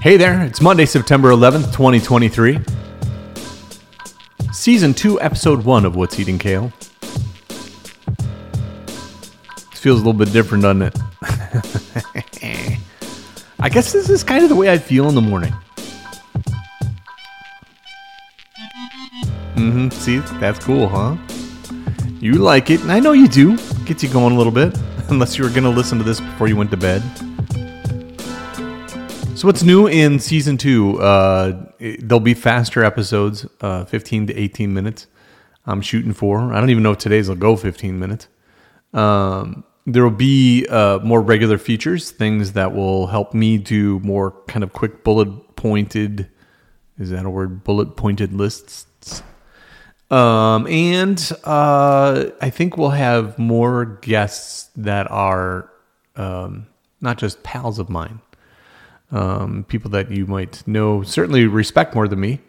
Hey there, it's Monday, September 11th, 2023. Season 2, Episode 1 of What's Eating Kale. This feels a little bit different, doesn't it? I guess this is kind of the way I feel in the morning. Mm-hmm. See, that's cool, huh? You like it, and I know you do. Gets you going a little bit, unless you were going to listen to this before you went to bed. So what's new in season two? Uh, it- there'll be faster episodes, uh, 15 to 18 minutes. I'm shooting for. I don't even know if today's will go 15 minutes. Um, there will be uh, more regular features, things that will help me do more kind of quick bullet pointed. Is that a word? Bullet pointed lists. Um, and uh, I think we'll have more guests that are um, not just pals of mine um, people that you might know, certainly respect more than me.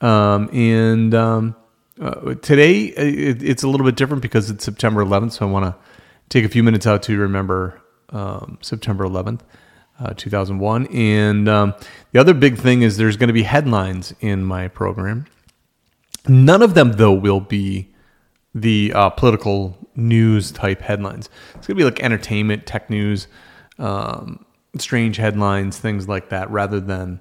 Um, and um, uh, today it, it's a little bit different because it's September 11th, so I want to take a few minutes out to remember um, September 11th, uh, 2001. And um, the other big thing is there's going to be headlines in my program. None of them, though, will be the uh, political news type headlines. It's going to be like entertainment, tech news, um, strange headlines, things like that, rather than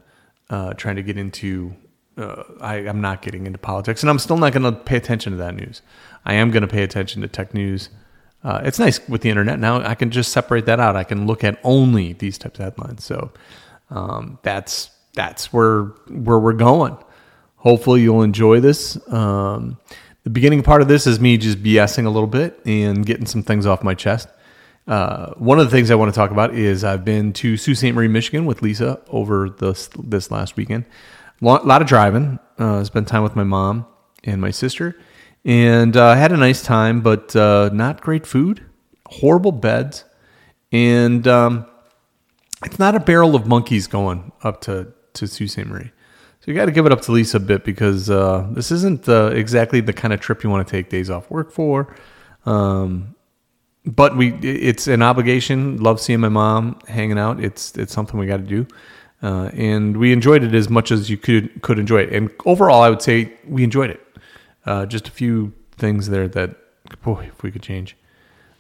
uh, trying to get into. Uh, I, I'm not getting into politics, and I'm still not going to pay attention to that news. I am going to pay attention to tech news. Uh, it's nice with the internet now. I can just separate that out. I can look at only these types of headlines. So um, that's that's where where we're going. Hopefully, you'll enjoy this. Um, the beginning part of this is me just BSing a little bit and getting some things off my chest. Uh, one of the things I want to talk about is I've been to Sault Ste. Marie, Michigan with Lisa over this this last weekend. A lot of driving. Uh, spent time with my mom and my sister, and uh, had a nice time, but uh, not great food, horrible beds, and um, it's not a barrel of monkeys going up to to Sault Ste. Marie. So you got to give it up to Lisa a bit because uh, this isn't uh, exactly the kind of trip you want to take days off work for. Um, but we, it's an obligation. Love seeing my mom hanging out. It's it's something we got to do, uh, and we enjoyed it as much as you could could enjoy it. And overall, I would say we enjoyed it. Uh, just a few things there that, boy, if we could change,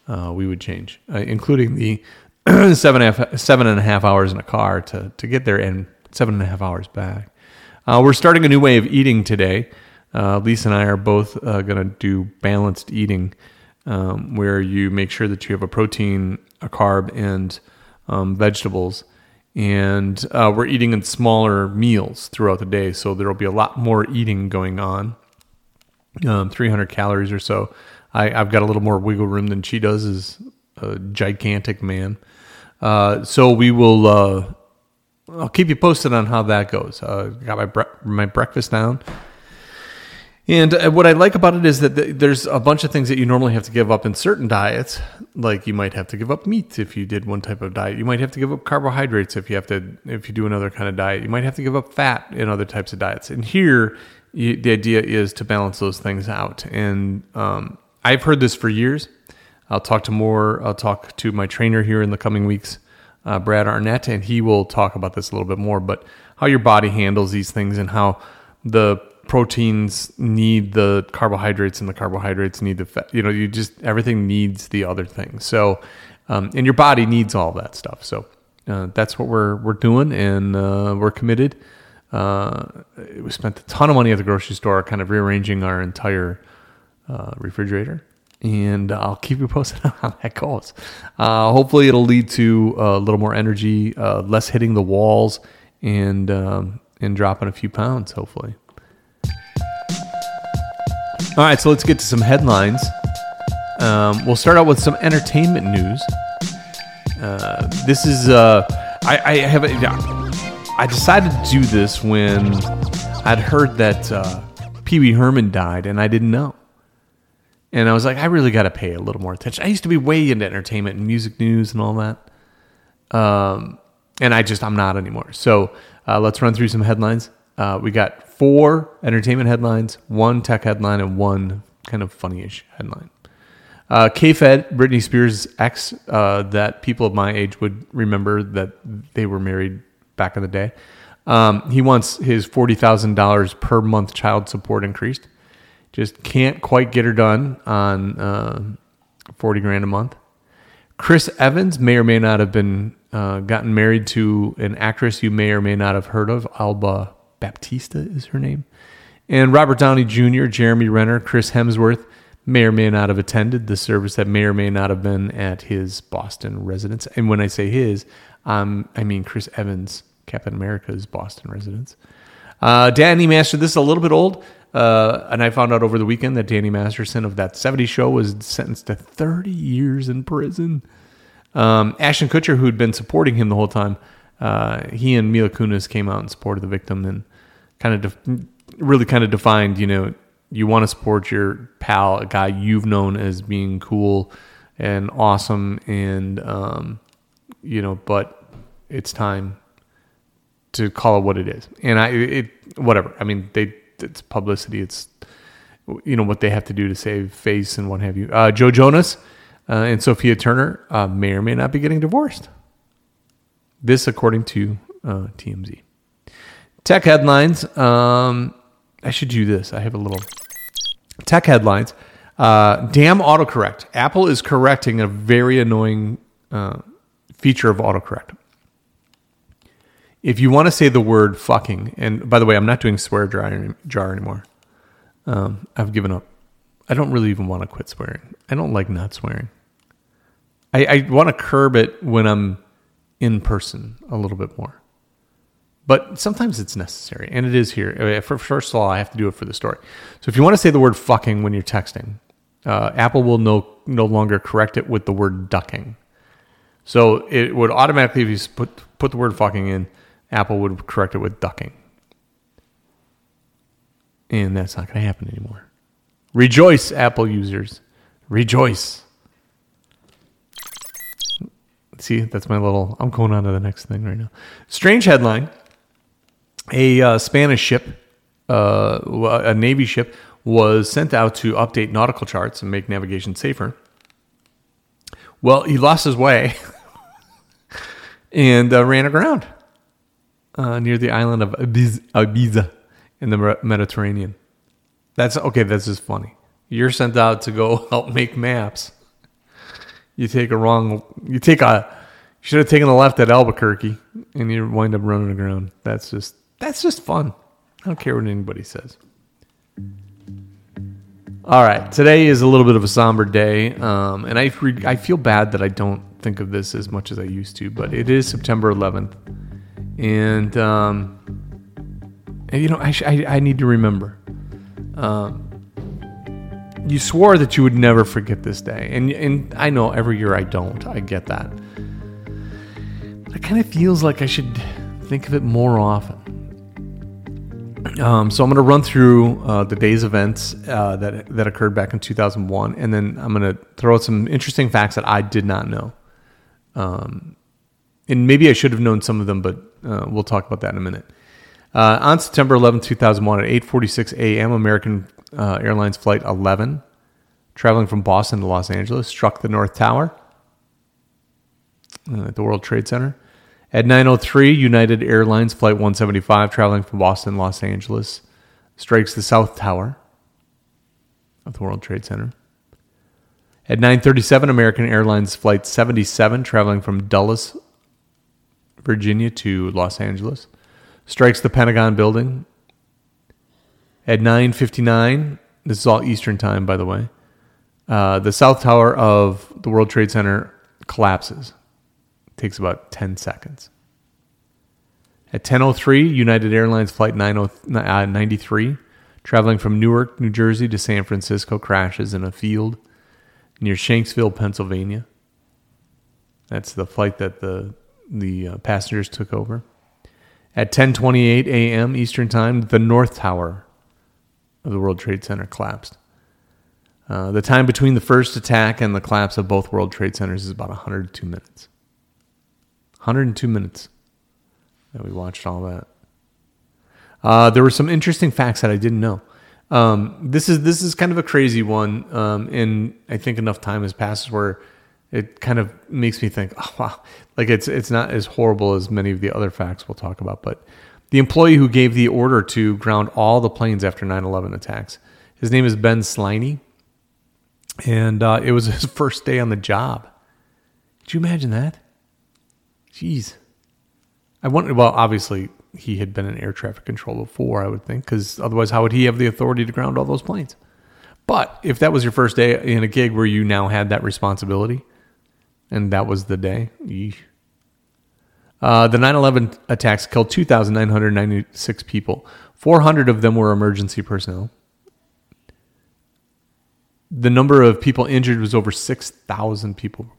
uh, we would change, uh, including the seven and a half, seven and a half hours in a car to to get there and seven and a half hours back. Uh, we're starting a new way of eating today. Uh, Lisa and I are both going to do balanced eating, um, where you make sure that you have a protein, a carb, and um, vegetables. And uh, we're eating in smaller meals throughout the day, so there will be a lot more eating going on. Um, 300 calories or so. I, I've got a little more wiggle room than she does. Is a gigantic man. Uh, so we will. Uh, I'll keep you posted on how that goes. Uh, got my bre- my breakfast down, and uh, what I like about it is that there's a bunch of things that you normally have to give up in certain diets. Like you might have to give up meat if you did one type of diet. You might have to give up carbohydrates if you have to if you do another kind of diet. You might have to give up fat in other types of diets. And here, you, the idea is to balance those things out. And um, I've heard this for years. I'll talk to more. I'll talk to my trainer here in the coming weeks uh, Brad Arnett, and he will talk about this a little bit more. But how your body handles these things and how the proteins need the carbohydrates and the carbohydrates need the fat. You know, you just everything needs the other thing. So, um, and your body needs all that stuff. So uh, that's what we're we're doing, and uh, we're committed. Uh, we spent a ton of money at the grocery store, kind of rearranging our entire uh, refrigerator and I'll keep you posted on how that goes. Uh, hopefully, it'll lead to a little more energy, uh, less hitting the walls, and um, and dropping a few pounds. Hopefully. All right, so let's get to some headlines. Um, we'll start out with some entertainment news. Uh, this is uh, I, I have a, I decided to do this when I'd heard that uh, Pee Wee Herman died, and I didn't know. And I was like, I really got to pay a little more attention. I used to be way into entertainment and music news and all that. Um, and I just, I'm not anymore. So uh, let's run through some headlines. Uh, we got four entertainment headlines, one tech headline, and one kind of funny-ish headline. Uh, K-Fed, Britney Spears' ex, uh, that people of my age would remember that they were married back in the day. Um, he wants his forty thousand dollars per month child support increased. Just can't quite get her done on uh, forty grand a month. Chris Evans may or may not have been uh, gotten married to an actress you may or may not have heard of. Alba Baptista is her name. And Robert Downey Jr., Jeremy Renner, Chris Hemsworth may or may not have attended the service that may or may not have been at his Boston residence. And when I say his, um, I mean Chris Evans, Captain America's Boston residence. Uh, Danny Master, this is a little bit old, uh, and I found out over the weekend that Danny Masterson of that 70 show was sentenced to 30 years in prison. Um, Ashton Kutcher, who'd been supporting him the whole time, uh, he and Mila Kunis came out in support of the victim and kind of def- really kind of defined, you know, you want to support your pal, a guy you've known as being cool and awesome, and um, you know, but it's time to call it what it is. And I, it, whatever. I mean, they, it's publicity. It's you know what they have to do to save face and what have you. Uh, Joe Jonas uh, and Sophia Turner uh, may or may not be getting divorced. This, according to uh, TMZ. Tech headlines. Um, I should do this. I have a little tech headlines. Uh, damn autocorrect. Apple is correcting a very annoying uh, feature of autocorrect. If you want to say the word fucking, and by the way, I'm not doing swear jar, jar anymore. Um, I've given up. I don't really even want to quit swearing. I don't like not swearing. I, I want to curb it when I'm in person a little bit more. But sometimes it's necessary, and it is here. For first of all, I have to do it for the story. So if you want to say the word fucking when you're texting, uh, Apple will no no longer correct it with the word ducking. So it would automatically, if you put put the word fucking in, Apple would correct it with ducking, and that's not going to happen anymore. Rejoice, Apple users, rejoice. See, that's my little. I'm going on to the next thing right now. Strange headline a uh, Spanish ship, uh, a Navy ship, was sent out to update nautical charts and make navigation safer. Well, he lost his way and uh, ran aground uh, near the island of Ibiza in the Mediterranean. That's okay. That's just funny. You're sent out to go help make maps. You take a wrong. You take a. You should have taken the left at Albuquerque, and you wind up running aground. That's just that's just fun. I don't care what anybody says. All right, today is a little bit of a somber day, um, and I I feel bad that I don't think of this as much as I used to. But it is September 11th, and um, you know I, I, I need to remember. Um, you swore that you would never forget this day, and and I know every year I don't. I get that. But it kind of feels like I should think of it more often. Um, so I'm going to run through uh, the day's events uh, that that occurred back in 2001, and then I'm going to throw out some interesting facts that I did not know. Um, and maybe I should have known some of them, but uh, we'll talk about that in a minute. Uh, on September 11, 2001, at 8:46 a.m., American uh, Airlines Flight 11, traveling from Boston to Los Angeles, struck the North Tower uh, at the World Trade Center. At 9:03, United Airlines flight 175 traveling from Boston Los Angeles strikes the South Tower of the World Trade Center. At 9:37, American Airlines flight 77 traveling from Dulles, Virginia to Los Angeles strikes the Pentagon building. At 9:59, this is all Eastern time by the way. Uh, the South Tower of the World Trade Center collapses takes about 10 seconds. At 10:03, United Airlines flight 93 traveling from Newark, New Jersey to San Francisco crashes in a field near Shanksville, Pennsylvania. That's the flight that the the uh, passengers took over. At 10:28 a.m. Eastern Time, the North Tower of the World Trade Center collapsed. Uh, the time between the first attack and the collapse of both World Trade Centers is about 102 minutes. 102 minutes that we watched all that. Uh, there were some interesting facts that I didn't know. Um, this is this is kind of a crazy one, um, and I think enough time has passed where it kind of makes me think, oh wow, like it's it's not as horrible as many of the other facts we'll talk about. But The employee who gave the order to ground all the planes after 9 11 attacks. His name is Ben Sliney. And uh, it was his first day on the job. Could you imagine that? Jeez. I wonder, well, obviously, he had been in air traffic control before, I would think, because otherwise, how would he have the authority to ground all those planes? But if that was your first day in a gig where you now had that responsibility, and that was the day, yeesh. Uh, the 9 11 attacks killed 2,996 people. 400 of them were emergency personnel. The number of people injured was over 6,000 people.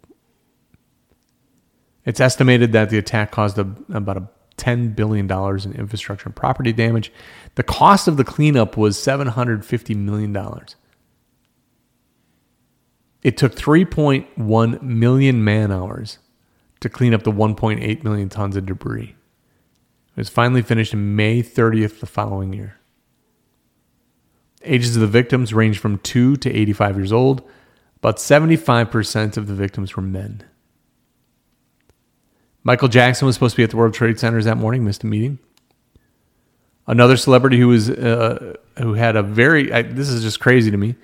It's estimated that the attack caused a, about a $10 billion in infrastructure and property damage. The cost of the cleanup was $750 million. It took 3.1 million man hours to clean up the 1.8 million tons of debris. It was finally finished in May 30th the following year. Ages of the victims range from 2 to 85 years old. About 75% of the victims were men. Michael Jackson was supposed to be at the World Trade Centers that morning, missed a meeting. Another celebrity who was uh, who had a very I, this is just crazy to me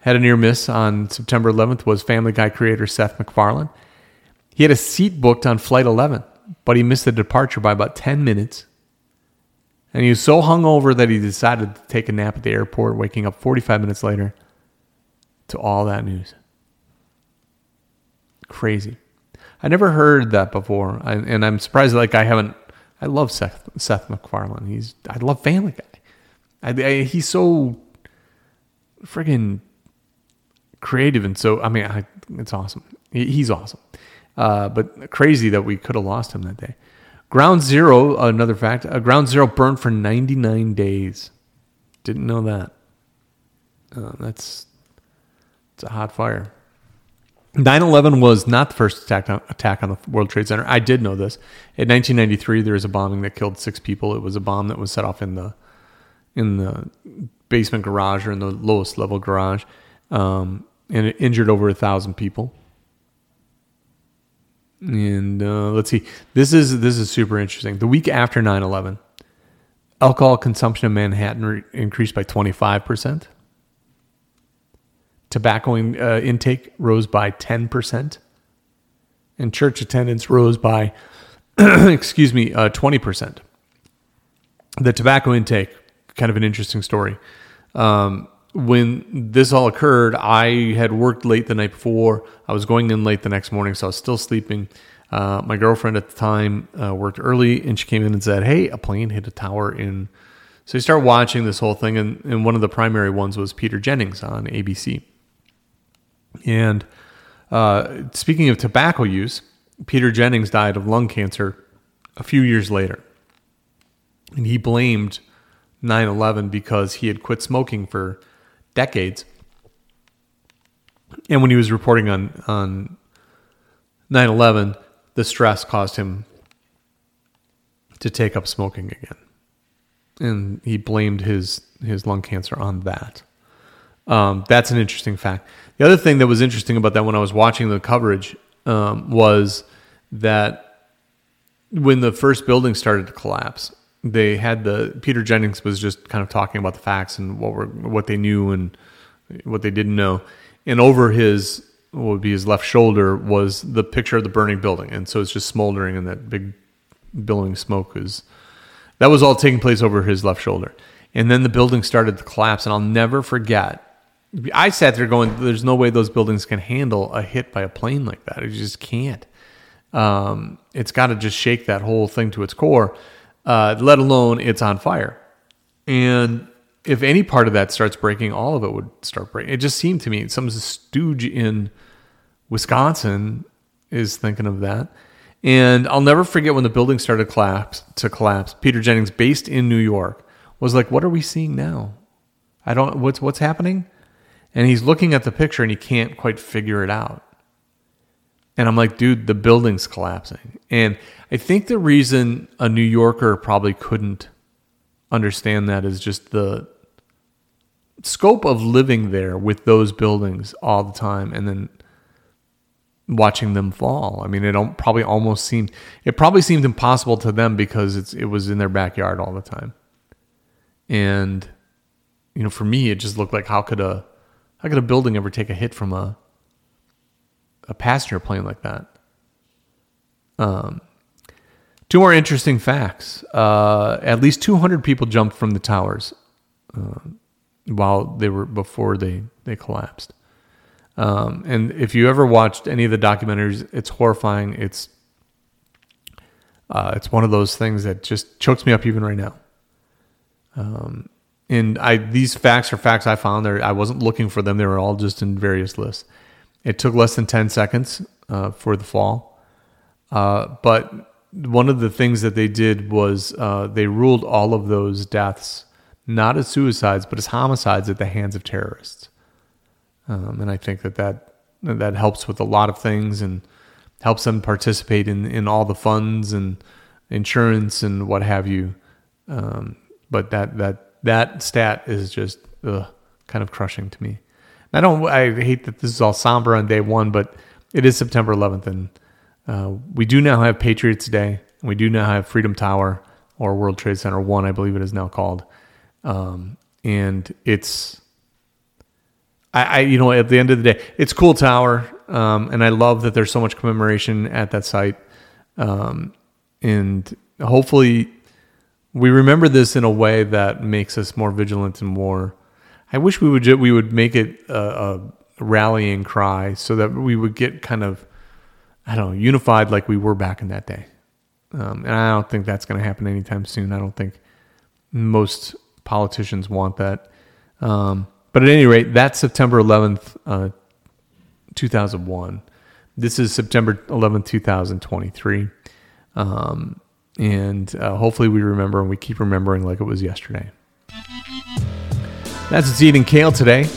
had a near miss on September 11th was Family Guy creator Seth MacFarlane. He had a seat booked on flight 11, but he missed the departure by about 10 minutes. And he was so hungover that he decided to take a nap at the airport, waking up 45 minutes later to all that news. Crazy. I never heard that before, I, and I'm surprised. Like I haven't. I love Seth Seth MacFarlane. He's I love Family Guy. I, I, he's so friggin' creative and so I mean I, it's awesome. He, he's awesome. Uh, but crazy that we could have lost him that day. Ground Zero, another fact. Uh, Ground Zero burned for 99 days. Didn't know that. Uh, that's it's a hot fire. 9 11 was not the first attack on, attack on the World Trade Center. I did know this. In 1993, there was a bombing that killed six people. It was a bomb that was set off in the in the basement garage or in the lowest level garage, um, and it injured over a thousand people. And uh, let's see, this is this is super interesting. The week after 9 11, alcohol consumption in Manhattan re- increased by 25 percent. Tobacco in, uh, intake rose by 10%. And church attendance rose by, excuse me, uh, 20%. The tobacco intake, kind of an interesting story. Um, when this all occurred, I had worked late the night before. I was going in late the next morning, so I was still sleeping. Uh, my girlfriend at the time uh, worked early, and she came in and said, "Hey, a plane hit a tower in." So you start watching this whole thing, and, and one of the primary ones was Peter Jennings on ABC. And uh, speaking of tobacco use, Peter Jennings died of lung cancer a few years later. And he blamed 9 11 because he had quit smoking for decades. And when he was reporting on, on 9 11, the stress caused him to take up smoking again. And he blamed his, his lung cancer on that. Um, that's an interesting fact. The other thing that was interesting about that when I was watching the coverage um, was that when the first building started to collapse, they had the Peter Jennings was just kind of talking about the facts and what were what they knew and what they didn't know, and over his what would be his left shoulder was the picture of the burning building, and so it's just smoldering and that big billowing smoke is that was all taking place over his left shoulder, and then the building started to collapse, and I'll never forget I sat there going, "There's no way those buildings can handle a hit by a plane like that. It just can't. Um, it's got to just shake that whole thing to its core. Uh, let alone it's on fire. And if any part of that starts breaking, all of it would start breaking. It just seemed to me some stooge in Wisconsin is thinking of that. And I'll never forget when the building started collapse to collapse. Peter Jennings, based in New York, was like, "What are we seeing now? I don't. What's what's happening?" And he's looking at the picture and he can't quite figure it out. And I'm like, dude, the building's collapsing. And I think the reason a New Yorker probably couldn't understand that is just the scope of living there with those buildings all the time and then watching them fall. I mean, it probably almost seemed it probably seemed impossible to them because it's it was in their backyard all the time. And you know, for me, it just looked like how could a how could a building ever take a hit from a a passenger plane like that? Um, two more interesting facts. Uh, at least 200 people jumped from the towers uh, while they were before they they collapsed. Um, and if you ever watched any of the documentaries, it's horrifying. It's uh, it's one of those things that just chokes me up even right now. Um, and I these facts are facts I found. There, I wasn't looking for them. They were all just in various lists. It took less than ten seconds uh, for the fall, uh, but one of the things that they did was uh, they ruled all of those deaths not as suicides, but as homicides at the hands of terrorists. Um, and I think that, that that helps with a lot of things and helps them participate in, in all the funds and insurance and what have you. Um, but that that that stat is just ugh, kind of crushing to me. I don't. I hate that this is all somber on day one, but it is September 11th, and uh, we do now have Patriots Day, and we do now have Freedom Tower or World Trade Center One, I believe it is now called. Um, and it's, I, I, you know, at the end of the day, it's cool tower, um, and I love that there's so much commemoration at that site, um, and hopefully we remember this in a way that makes us more vigilant and more. I wish we would we would make it a, a rallying cry so that we would get kind of I don't know unified like we were back in that day. Um, and I don't think that's going to happen anytime soon. I don't think most politicians want that. Um, but at any rate, that's September 11th, uh, 2001. This is September 11th, 2023. Um, and uh, hopefully we remember and we keep remembering like it was yesterday. That's what's eating kale today.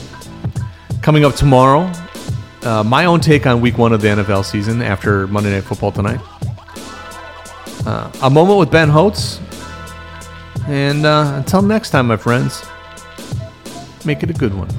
Coming up tomorrow, uh, my own take on week one of the NFL season after Monday Night Football tonight. Uh, a moment with Ben Holtz. And uh, until next time, my friends, make it a good one.